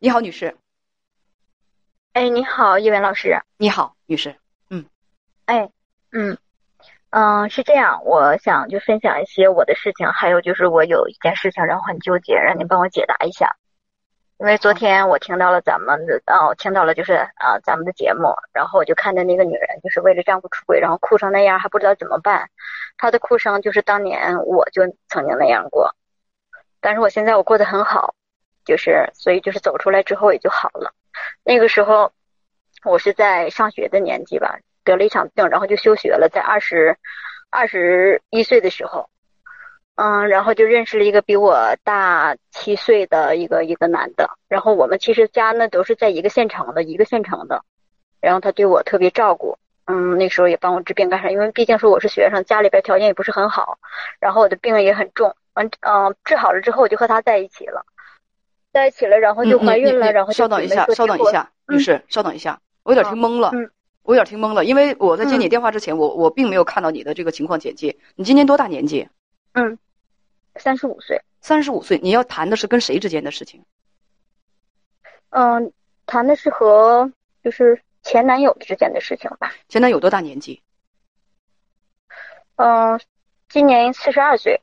你好，女士。哎，你好，叶文老师。你好，女士。嗯。哎，嗯，嗯，是这样，我想就分享一些我的事情，还有就是我有一件事情然后很纠结，让您帮我解答一下。因为昨天我听到了咱们的，哦，听到了就是啊咱们的节目，然后我就看见那个女人就是为了丈夫出轨，然后哭成那样，还不知道怎么办。她的哭声就是当年我就曾经那样过，但是我现在我过得很好，就是所以就是走出来之后也就好了。那个时候我是在上学的年纪吧，得了一场病，然后就休学了，在二十二十一岁的时候。嗯，然后就认识了一个比我大七岁的一个一个男的，然后我们其实家呢都是在一个县城的，一个县城的，然后他对我特别照顾，嗯，那时候也帮我治病干啥，因为毕竟说我是学生，家里边条件也不是很好，然后我的病也很重，完，嗯，治好了之后我就和他在一起了，在一起了，然后就怀孕了，然后稍等一下，稍等一下，女士，稍等一下，我有点听懵了，我有点听懵了，因为我在接你电话之前，我我并没有看到你的这个情况简介，你今年多大年纪？嗯。三十五岁，三十五岁，你要谈的是跟谁之间的事情？嗯，谈的是和就是前男友之间的事情吧。前男友多大年纪？嗯，今年四十二岁。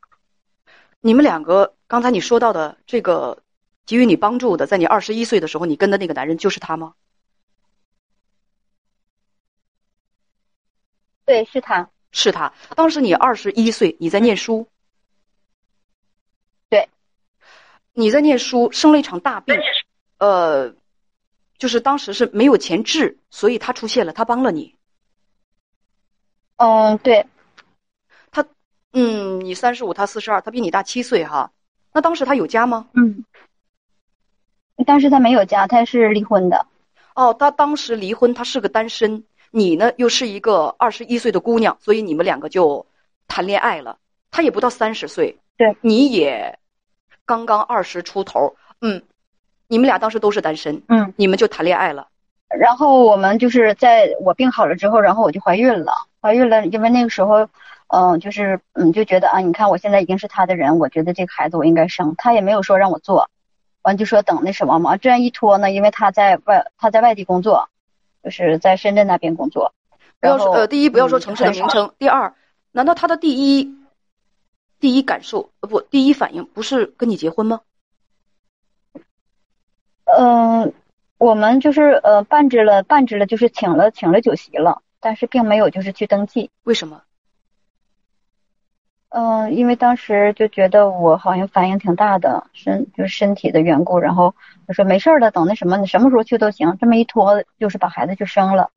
你们两个刚才你说到的这个给予你帮助的，在你二十一岁的时候，你跟的那个男人就是他吗？对，是他。是他。当时你二十一岁，你在念书。对你在念书，生了一场大病，呃，就是当时是没有钱治，所以他出现了，他帮了你。嗯，对。他，嗯，你三十五，他四十二，他比你大七岁哈。那当时他有家吗？嗯。当时他没有家，他是离婚的。哦，他当时离婚，他是个单身。你呢，又是一个二十一岁的姑娘，所以你们两个就谈恋爱了。他也不到三十岁，对，你也。刚刚二十出头，嗯，你们俩当时都是单身，嗯，你们就谈恋爱了。然后我们就是在我病好了之后，然后我就怀孕了，怀孕了，因为那个时候，嗯，就是嗯，就觉得啊，你看我现在已经是他的人，我觉得这个孩子我应该生。他也没有说让我做，完就说等那什么嘛。这样一拖呢，因为他在外，他在外地工作，就是在深圳那边工作。不要说呃，第一不要说城市的名称，第二，难道他的第一？第一感受呃不，第一反应不是跟你结婚吗？嗯，我们就是呃办置了办置了，就是请了请了酒席了，但是并没有就是去登记。为什么？嗯，因为当时就觉得我好像反应挺大的，身就是身体的缘故，然后我说没事的，等那什么，你什么时候去都行。这么一拖，就是把孩子就生了。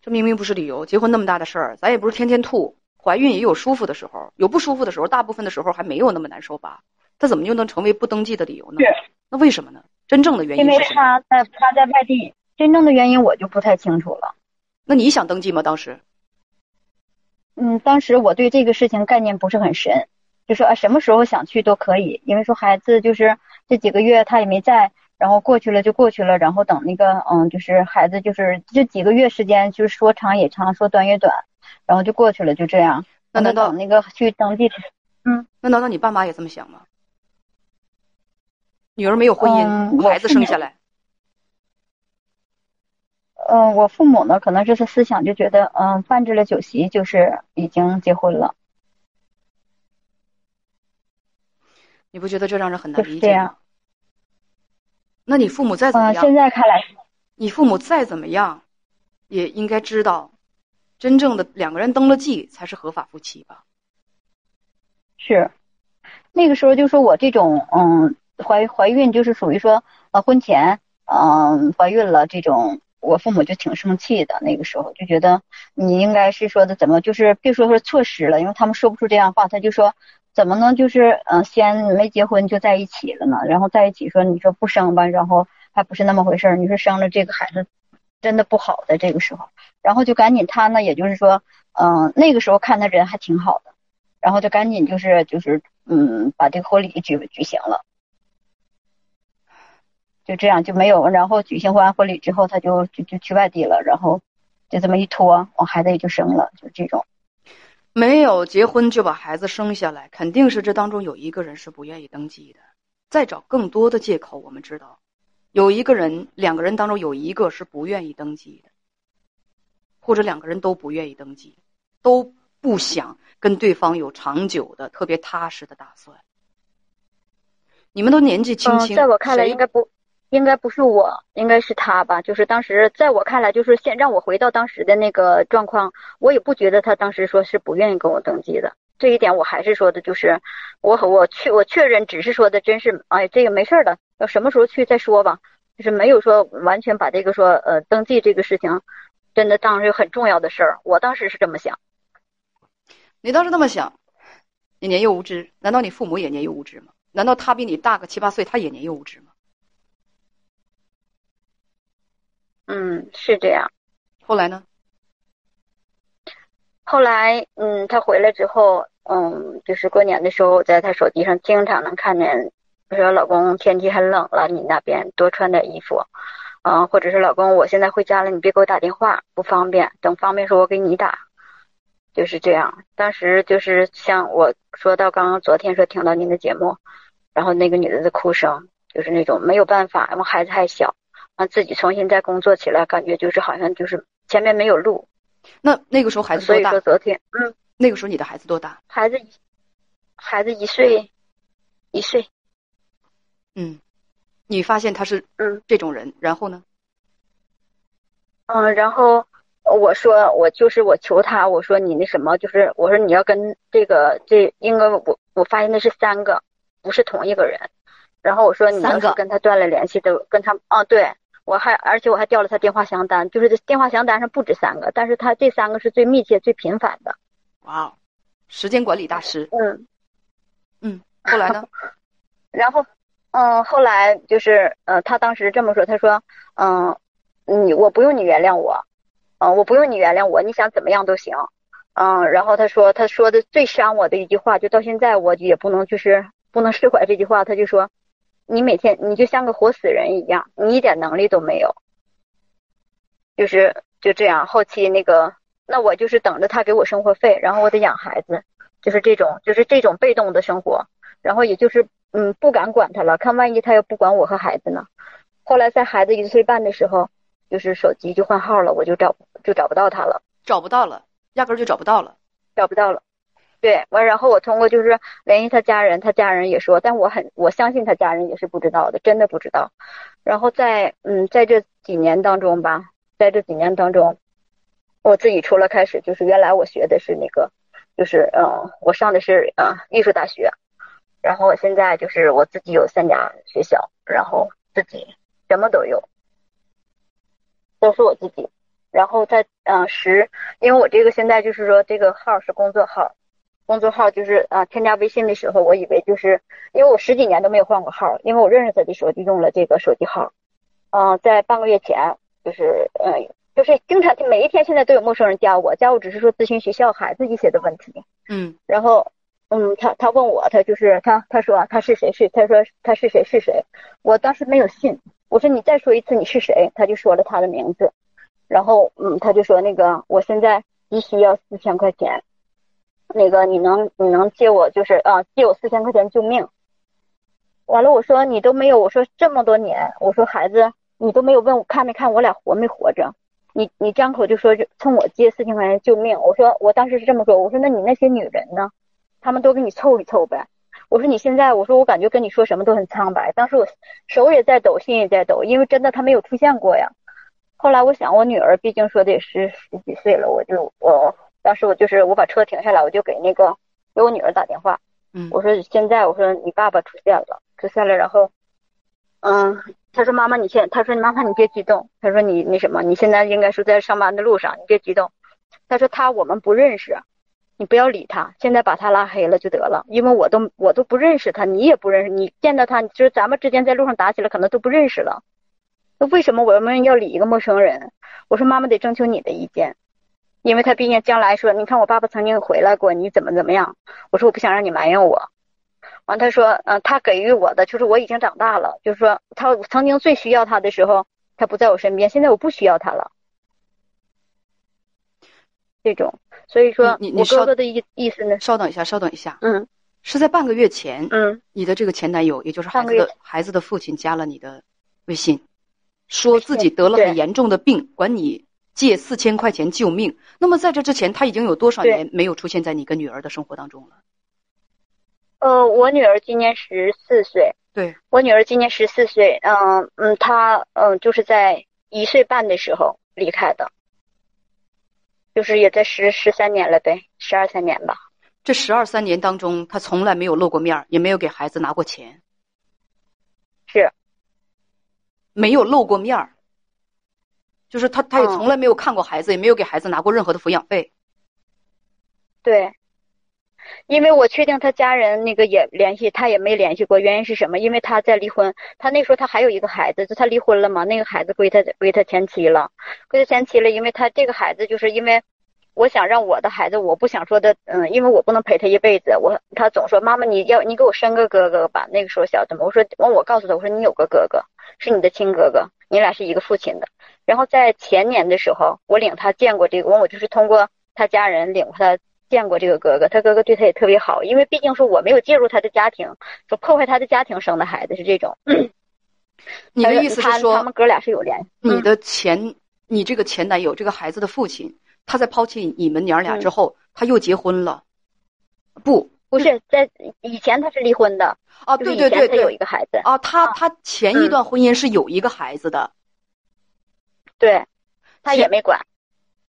这明明不是理由，结婚那么大的事儿，咱也不是天天吐。怀孕也有舒服的时候，有不舒服的时候，大部分的时候还没有那么难受吧？他怎么就能成为不登记的理由呢？是，那为什么呢？真正的原因因为他在他在外地，真正的原因我就不太清楚了。那你想登记吗？当时？嗯，当时我对这个事情概念不是很深，就说啊什么时候想去都可以，因为说孩子就是这几个月他也没在，然后过去了就过去了，然后等那个嗯，就是孩子就是这几个月时间，就是说长也长，说短也短。然后就过去了，就这样。那难道那个去登记？嗯，那难道你爸妈也这么想吗？女儿没有婚姻，孩子生下来。嗯，我父母呢，可能这次思想就觉得，嗯，办置了酒席就是已经结婚了。你不觉得这让人很难理解吗？那你父母再怎么样？现在看来，你父母再怎么样，也应该知道。真正的两个人登了记才是合法夫妻吧？是，那个时候就说我这种嗯怀怀孕就是属于说呃婚前嗯怀孕了这种，我父母就挺生气的。那个时候就觉得你应该是说的怎么就是别说说错失了，因为他们说不出这样话，他就说怎么能就是嗯先没结婚就在一起了呢？然后在一起说你说不生吧，然后还不是那么回事儿，你说生了这个孩子。真的不好的这个时候，然后就赶紧他呢，也就是说，嗯，那个时候看他人还挺好的，然后就赶紧就是就是嗯，把这个婚礼举举行了，就这样就没有，然后举行完婚礼之后，他就就就去外地了，然后就这么一拖，我孩子也就生了，就这种，没有结婚就把孩子生下来，肯定是这当中有一个人是不愿意登记的，再找更多的借口，我们知道有一个人，两个人当中有一个是不愿意登记的，或者两个人都不愿意登记，都不想跟对方有长久的、特别踏实的打算。你们都年纪轻轻，在我看来应该不，应该不是我，应该是他吧。就是当时在我看来，就是先让我回到当时的那个状况，我也不觉得他当时说是不愿意跟我登记的。这一点我还是说的，就是我我确我确认，只是说的真是，哎，这个没事的，要什么时候去再说吧。就是没有说完全把这个说呃登记这个事情，真的当是很重要的事儿。我当时是这么想。你当时那么想，你年幼无知，难道你父母也年幼无知吗？难道他比你大个七八岁，他也年幼无知吗？嗯，是这样。后来呢？后来，嗯，他回来之后，嗯，就是过年的时候，我在他手机上经常能看见，说老公天气很冷了，你那边多穿点衣服，嗯，或者是老公我现在回家了，你别给我打电话，不方便，等方便时候我给你打，就是这样。当时就是像我说到刚刚昨天说听到您的节目，然后那个女的的哭声，就是那种没有办法，因为孩子还小，完自己重新再工作起来，感觉就是好像就是前面没有路。那那个时候孩子多大所以说？昨天，嗯，那个时候你的孩子多大？孩子一孩子一岁，一岁，嗯，你发现他是嗯这种人，然后呢？嗯，然后我说我就是我求他，我说你那什么，就是我说你要跟这个这应该我我发现那是三个，不是同一个人。然后我说你要是跟他断了联系的，跟他啊，对我还而且我还调了他电话详单，就是这电话详单上不止三个，但是他这三个是最密切、最频繁的。哇哦，时间管理大师。嗯，嗯，后来呢？然后，嗯，后来就是，呃，他当时这么说，他说，嗯，你我不用你原谅我，嗯，我不用你原谅我，你想怎么样都行，嗯，然后他说，他说的最伤我的一句话，就到现在我也不能就是不能释怀这句话，他就说，你每天你就像个活死人一样，你一点能力都没有，就是就这样，后期那个，那我就是等着他给我生活费，然后我得养孩子，就是这种就是这种被动的生活。然后也就是嗯不敢管他了，看万一他要不管我和孩子呢。后来在孩子一岁半的时候，就是手机就换号了，我就找就找不到他了，找不到了，压根儿就找不到了。找不到了。对，完然后我通过就是联系他家人，他家人也说，但我很我相信他家人也是不知道的，真的不知道。然后在嗯在这几年当中吧，在这几年当中，我自己除了开始就是原来我学的是那个，就是嗯我上的是嗯艺术大学。然后我现在就是我自己有三家学校，然后自己什么都有，都是我自己。然后在嗯、十，因为我这个现在就是说这个号是工作号，工作号就是啊、呃添加微信的时候，我以为就是因为我十几年都没有换过号，因为我认识他的时候就用了这个手机号。嗯、在半个月前就是嗯、呃就是经常每一天现在都有陌生人加我，加我只是说咨询学校孩子一些的问题。嗯然后，嗯，他他问我，他就是他他说他是谁是，他说他是谁是谁，我当时没有信，我说你再说一次你是谁，他就说了他的名字，然后嗯，他就说那个我现在急需要四千块钱，那个你能你能借我就是啊借我四千块钱救命，完了我说你都没有，我说这么多年，我说孩子你都没有问我看没看我俩活没活着。你你张口就说就冲我借四千块钱救命，我说我当时是这么说，我说那你那些女人呢？他们都给你凑一凑呗。我说你现在，我说我感觉跟你说什么都很苍白。当时我手也在抖，心也在抖，因为真的他没有出现过呀。后来我想，我女儿毕竟说的也是十几岁了，我就我当时我就是我把车停下来，我就给那个给我女儿打电话，嗯我说现在我说你爸爸出现了，出现了，然后嗯，他说妈妈你现，他说妈妈你别激动，他说你那什么，你现在应该是在上班的路上，你别激动。他说他我们不认识。你不要理他，现在把他拉黑了就得了，因为我都我都不认识他，你也不认识，你见到他，就是咱们之间在路上打起来，可能都不认识了。那为什么我们要理一个陌生人？我说妈妈得征求你的意见，因为他毕竟将来说，你看我爸爸曾经回来过，你怎么怎么样？我说我不想让你埋怨我。完，他说，嗯、呃，他给予我的就是我已经长大了，就是说他曾经最需要他的时候，他不在我身边，现在我不需要他了。这种，所以说你你我哥哥的意意思呢？稍等一下，稍等一下，嗯是在半个月前，嗯，你的这个前男友，也就是孩子的孩子的父亲加了你的微信，说自己得了很严重的病，管你借四千块钱救命。那么在这之前，他已经有多少年没有出现在你跟女儿的生活当中了？呃，我女儿今年十四岁。对，我女儿今年十四岁。嗯嗯，她嗯就是在一岁半的时候离开的，就是也在十十三年了呗，十二三年吧。这十二三年当中，她从来没有露过面也没有给孩子拿过钱。是。没有露过面儿，就是他，他也从来没有看过孩子，也没有给孩子拿过任何的抚养费。对，因为我确定他家人那个也联系，他也没联系过。原因是什么？因为他在离婚，他那时候他还有一个孩子，就他离婚了嘛，那个孩子归他归他前妻了，归他前妻了。因为他这个孩子，就是因为我想让我的孩子，我不想说的，嗯，因为我不能陪他一辈子。我他总说妈妈，你要你给我生个哥哥吧。那个时候小的嘛，我说完我告诉他，我说你有个哥哥。是你的亲哥哥，你俩是一个父亲的。然后在前年的时候，我领他见过这个，我就是通过他家人领他见过这个哥哥。他哥哥对他也特别好，因为毕竟说我没有介入他的家庭，说破坏他的家庭生的孩子是这种。你的意思是说，他们哥俩是有联系？你的前，你这个前男友，这个孩子的父亲，他在抛弃你们娘俩之后，他又结婚了？不。不是在以前他是离婚的。啊，对对对，他有一个孩子。啊，他他前一段婚姻是有一个孩子的，对，他也没管，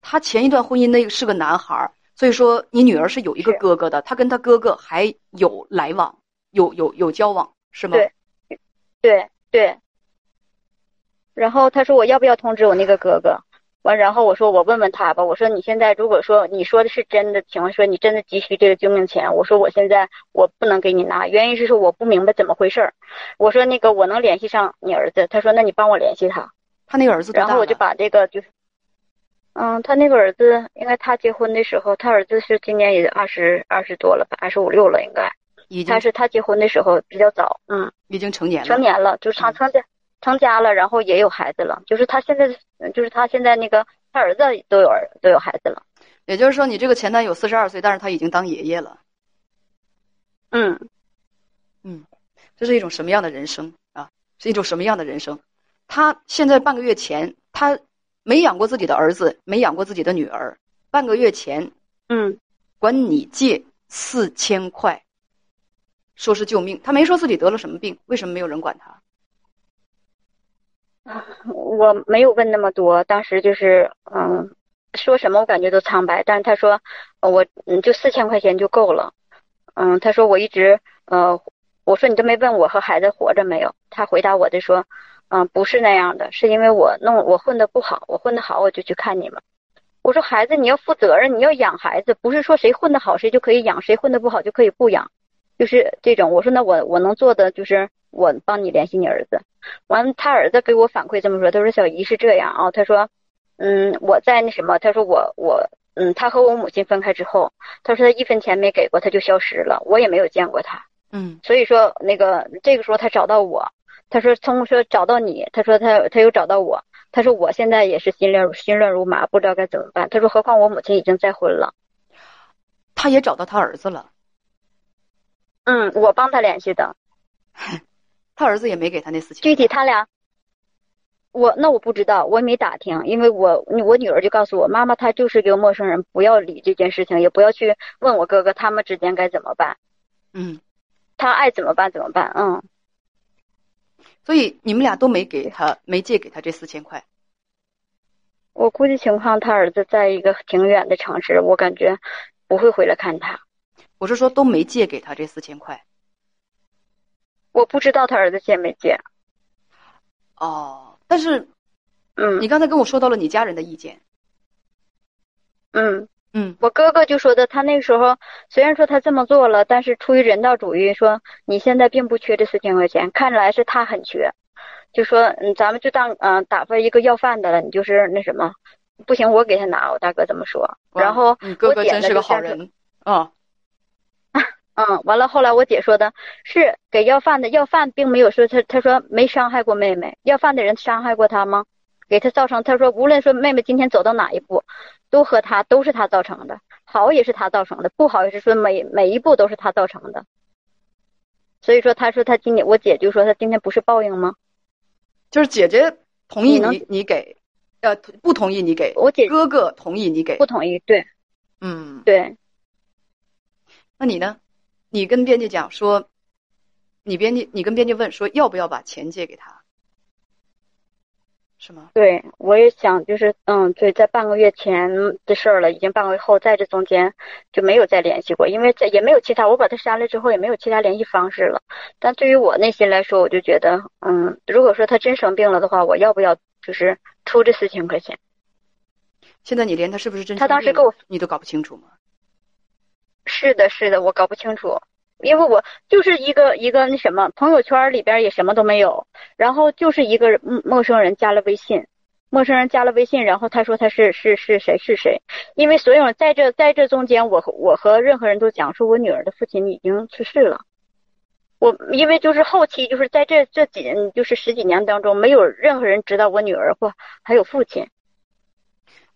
他前一段婚姻那个是个男孩，所以说你女儿是有一个哥哥的，他跟他哥哥还有来往，有有有交往是吗？对，对对，然后他说我要不要通知我那个哥哥？完，然后我说我问问他吧。我说你现在如果说你说的是真的情况，说你真的急需这个救命钱，我说我现在我不能给你拿，原因是说我不明白怎么回事儿。我说那个我能联系上你儿子，他说那你帮我联系他。他那个儿子然后我就把这个就是，嗯，他那个儿子应该他结婚的时候，他儿子是今年也二十二十多了吧，二十五六了应该。已经。但是他结婚的时候比较早，嗯。已经成年了。成年了，就是他成家。成家了，然后也有孩子了，就是他现在，就是他现在那个他儿子都有儿都有孩子了，也就是说，你这个前男友四十二岁，但是他已经当爷爷了。嗯，嗯，这是一种什么样的人生啊？是一种什么样的人生？他现在半个月前，他没养过自己的儿子，没养过自己的女儿，半个月前，嗯，管你借四千块，说是救命，他没说自己得了什么病，为什么没有人管他？我没有问那么多，当时就是嗯，说什么我感觉都苍白。但是他说我嗯就四千块钱就够了，嗯，他说我一直呃，我说你都没问我和孩子活着没有？他回答我的说，嗯，不是那样的，是因为我弄我混的不好，我混的好我就去看你们。我说孩子你要负责任，你要养孩子，不是说谁混的好谁就可以养，谁混的不好就可以不养，就是这种。我说那我我能做的就是我帮你联系你儿子。完，他儿子给我反馈这么说，他说小姨是这样啊，他说，嗯，我在那什么，他说我我，嗯，他和我母亲分开之后，他说他一分钱没给过，他就消失了，我也没有见过他，嗯，所以说那个这个时候他找到我，他说从说找到你，他说他他又找到我，他说我现在也是心乱心乱如麻，不知道该怎么办，他说何况我母亲已经再婚了，他也找到他儿子了，嗯，我帮他联系的。他儿子也没给他那四千。具体他俩，我那我不知道，我也没打听，因为我我女儿就告诉我，妈妈她就是一个陌生人，不要理这件事情，也不要去问我哥哥他们之间该怎么办。嗯，他爱怎么办怎么办，嗯。所以你们俩都没给他，没借给他这四千块。我估计情况，他儿子在一个挺远的城市，我感觉不会回来看他。我是说都没借给他这四千块。我不知道他儿子见没见。哦，但是，嗯，你刚才跟我说到了你家人的意见。嗯嗯，我哥哥就说的，他那个时候虽然说他这么做了，但是出于人道主义，说你现在并不缺这四千块钱，看来是他很缺，就说嗯，咱们就当嗯打发一个要饭的了，你就是那什么，不行我给他拿，我大哥这么说。然后你哥哥真是个好人啊。嗯，完了，后来我姐说的是给要饭的，要饭并没有说他，他说没伤害过妹妹，要饭的人伤害过他吗？给他造成，他说无论说妹妹今天走到哪一步，都和他都是他造成的，好也是他造成的，不好也是说每每一步都是他造成的。所以说，他说他今天，我姐就说他今天不是报应吗？就是姐姐同意你你你给，呃，不同意你给，我姐哥哥同意你给不，同意，对嗯，对，那你呢？你跟编辑讲说，你编辑你跟编辑问说要不要把钱借给他，是吗？对，我也想，就是嗯，对，在半个月前的事儿了，已经半个月后，在这中间就没有再联系过，因为这也没有其他，我把他删了之后也没有其他联系方式了。但对于我内心来说，我就觉得，嗯，如果说他真生病了的话，我要不要就是出这四千块钱？现在你连他是不是真他当时生病给我你都搞不清楚吗？是的，是的，我搞不清楚，因为我就是一个一个那什么，朋友圈里边也什么都没有，然后就是一个陌陌生人加了微信，陌生人加了微信，然后他说他是是是谁是谁，因为所有人在这在这中间，我和我和任何人都讲说我女儿的父亲已经去世了。我因为就是后期就是在这这几就是十几年当中，没有任何人知道我女儿或还有父亲，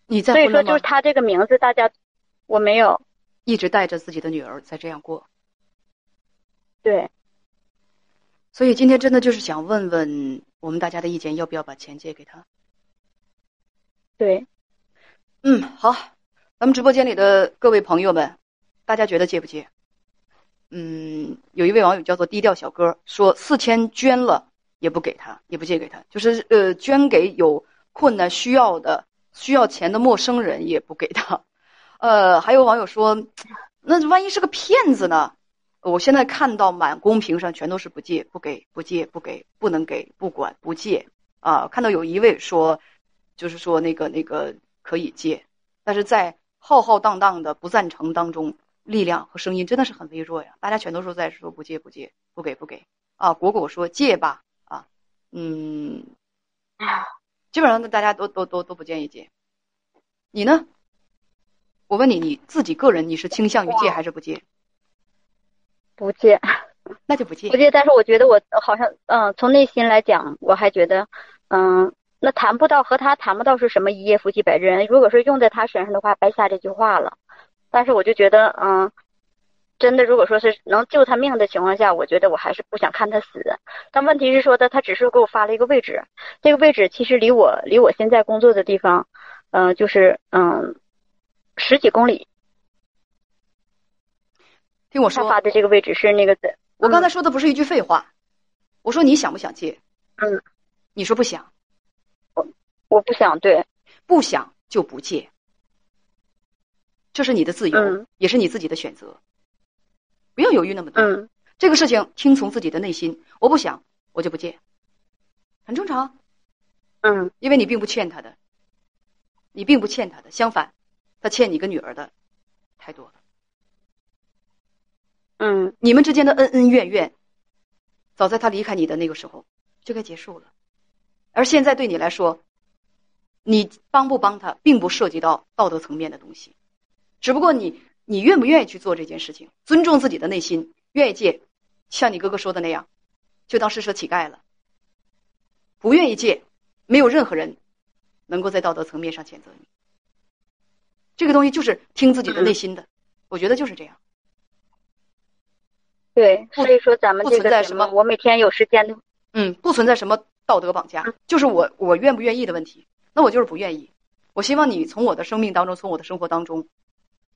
你在所以？说就是他这个名字，大家我没有一直带着自己的女儿在这样过，对。所以今天真的就是想问问我们大家的意见，要不要把钱借给他？对，嗯，好，咱们直播间里的各位朋友们，大家觉得借不借？嗯，有一位网友叫做低调小哥说，四千捐了也不给他，也不借给他，就是呃，捐给有困难需要的、需要钱的陌生人也不给他。呃，还有网友说，那万一是个骗子呢？我现在看到满公屏上全都是不借、不给、不借、不给、不能给、不管、不借啊。看到有一位说，就是说那个那个可以借，但是在浩浩荡荡的不赞成当中，力量和声音真的是很微弱呀。大家全都说在说不借、不借、不给、不给啊。果果说借吧啊，嗯，基本上大家都都都都不建议借。你呢？我问你，你自己个人你是倾向于借还是不借？不借。那就不借不。借，但是我觉得我好像，嗯，从内心来讲，我还觉得，嗯，那谈不到和他谈不到是什么一夜夫妻百日恩。如果说用在他身上的话，白瞎这句话了。但是我就觉得，嗯，真的，如果说是能救他命的情况下，我觉得我还是不想看他死。但问题是说的，他只是给我发了一个位置，这个位置其实离我离我现在工作的地方，嗯、就是嗯十几公里。听我说，他发的这个位置是那个的，我刚才说的不是一句废话，我说你想不想借？嗯，你说不想，我不想对，不想就不借，这是你的自由，嗯。也是你自己的选择，不要犹豫那么多。嗯。这个事情听从自己的内心，我不想我就不借，很正常，嗯。因为你并不欠他的，你并不欠他的，相反，他欠你个女儿的太多了。嗯你们之间的恩恩怨怨，早在他离开你的那个时候就该结束了。而现在对你来说，你帮不帮他，并不涉及到道德层面的东西，只不过你你愿不愿意去做这件事情，尊重自己的内心，愿意借，像你哥哥说的那样，就当施舍乞丐了。不愿意借，没有任何人能够在道德层面上谴责你。这个东西就是听自己的内心的，我觉得就是这样。对，所以说咱们不存在什么我每天有时间的，嗯，不存在什么道德绑架，就是我我愿不愿意的问题。那我就是不愿意。我希望你从我的生命当中，从我的生活当中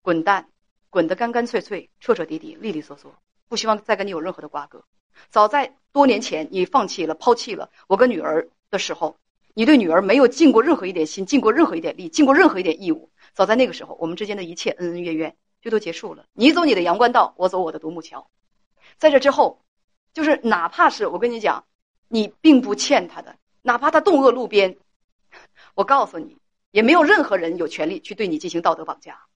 滚蛋，滚得干干脆脆、彻彻底底、利利索索，不希望再跟你有任何的瓜葛。早在多年前，你放弃了、抛弃了我跟女儿的时候，你对女儿没有尽过任何一点心，尽过任何一点力，尽过任何一点义务。早在那个时候，我们之间的一切恩恩怨怨就都结束了。你走你的阳关道，我走我的独木桥。在这之后，就是哪怕是我跟你讲，你并不欠他的，哪怕他冻饿路边，我告诉你，也没有任何人有权利去对你进行道德绑架。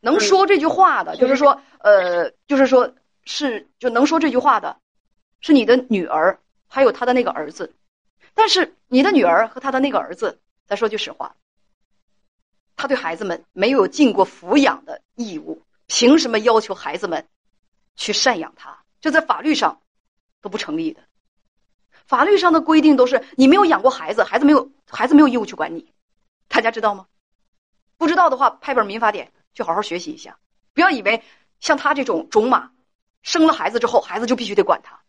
能说这句话的，就是说，呃，就是说是就能说这句话的，是你的女儿，还有他的那个儿子。但是你的女儿和他的那个儿子，咱说句实话，他对孩子们没有尽过抚养的义务，凭什么要求孩子们去赡养他？这在法律上都不成立的。法律上的规定都是你没有养过孩子，孩子没有孩子没有义务去管你，大家知道吗？不知道的话，拍本民法典去好好学习一下。不要以为像他这种种马，生了孩子之后，孩子就必须得管他，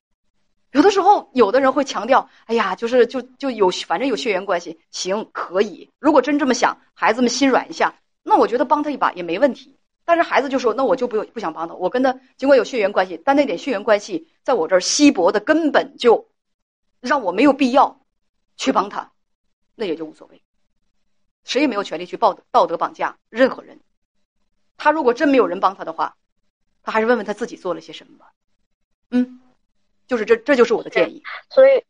有的时候，有的人会强调：“哎呀，就是就就有，反正有血缘关系，行可以。”如果真这么想，孩子们心软一下，那我觉得帮他一把也没问题。但是孩子就说：“那我就不不想帮他，我跟他尽管有血缘关系，但那点血缘关系在我这儿稀薄的根本就让我没有必要去帮他，那也就无所谓。谁也没有权利去道道德绑架任何人。他如果真没有人帮他的话，他还是问问他自己做了些什么吧。嗯。”就是这，这就是我的建议。所以，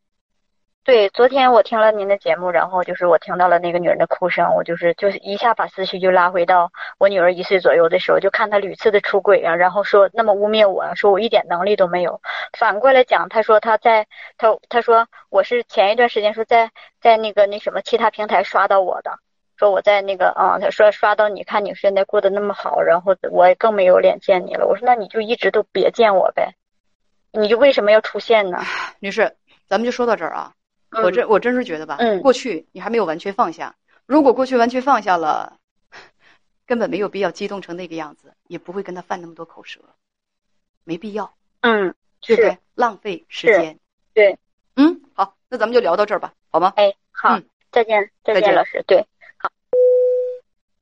对，昨天我听了您的节目，然后就是我听到了那个女人的哭声，我就是就是一下把思绪就拉回到我女儿一岁左右的时候，就看她屡次的出轨啊，然后说那么污蔑我，说我一点能力都没有。反过来讲，她说她在她她说我是前一段时间说在在那个那什么其他平台刷到我的，说我在那个啊，他说刷到你看你现在过得那么好，然后我也更没有脸见你了。我说那你就一直都别见我呗。你就为什么要出现呢，女士？咱们就说到这儿啊。我这我真是觉得吧，过去你还没有完全放下。如果过去完全放下了，根本没有必要激动成那个样子，也不会跟他犯那么多口舌，没必要。嗯，对不对？浪费时间。对，嗯，好，那咱们就聊到这儿吧，好吗？哎，好，再见，再见，老师，对。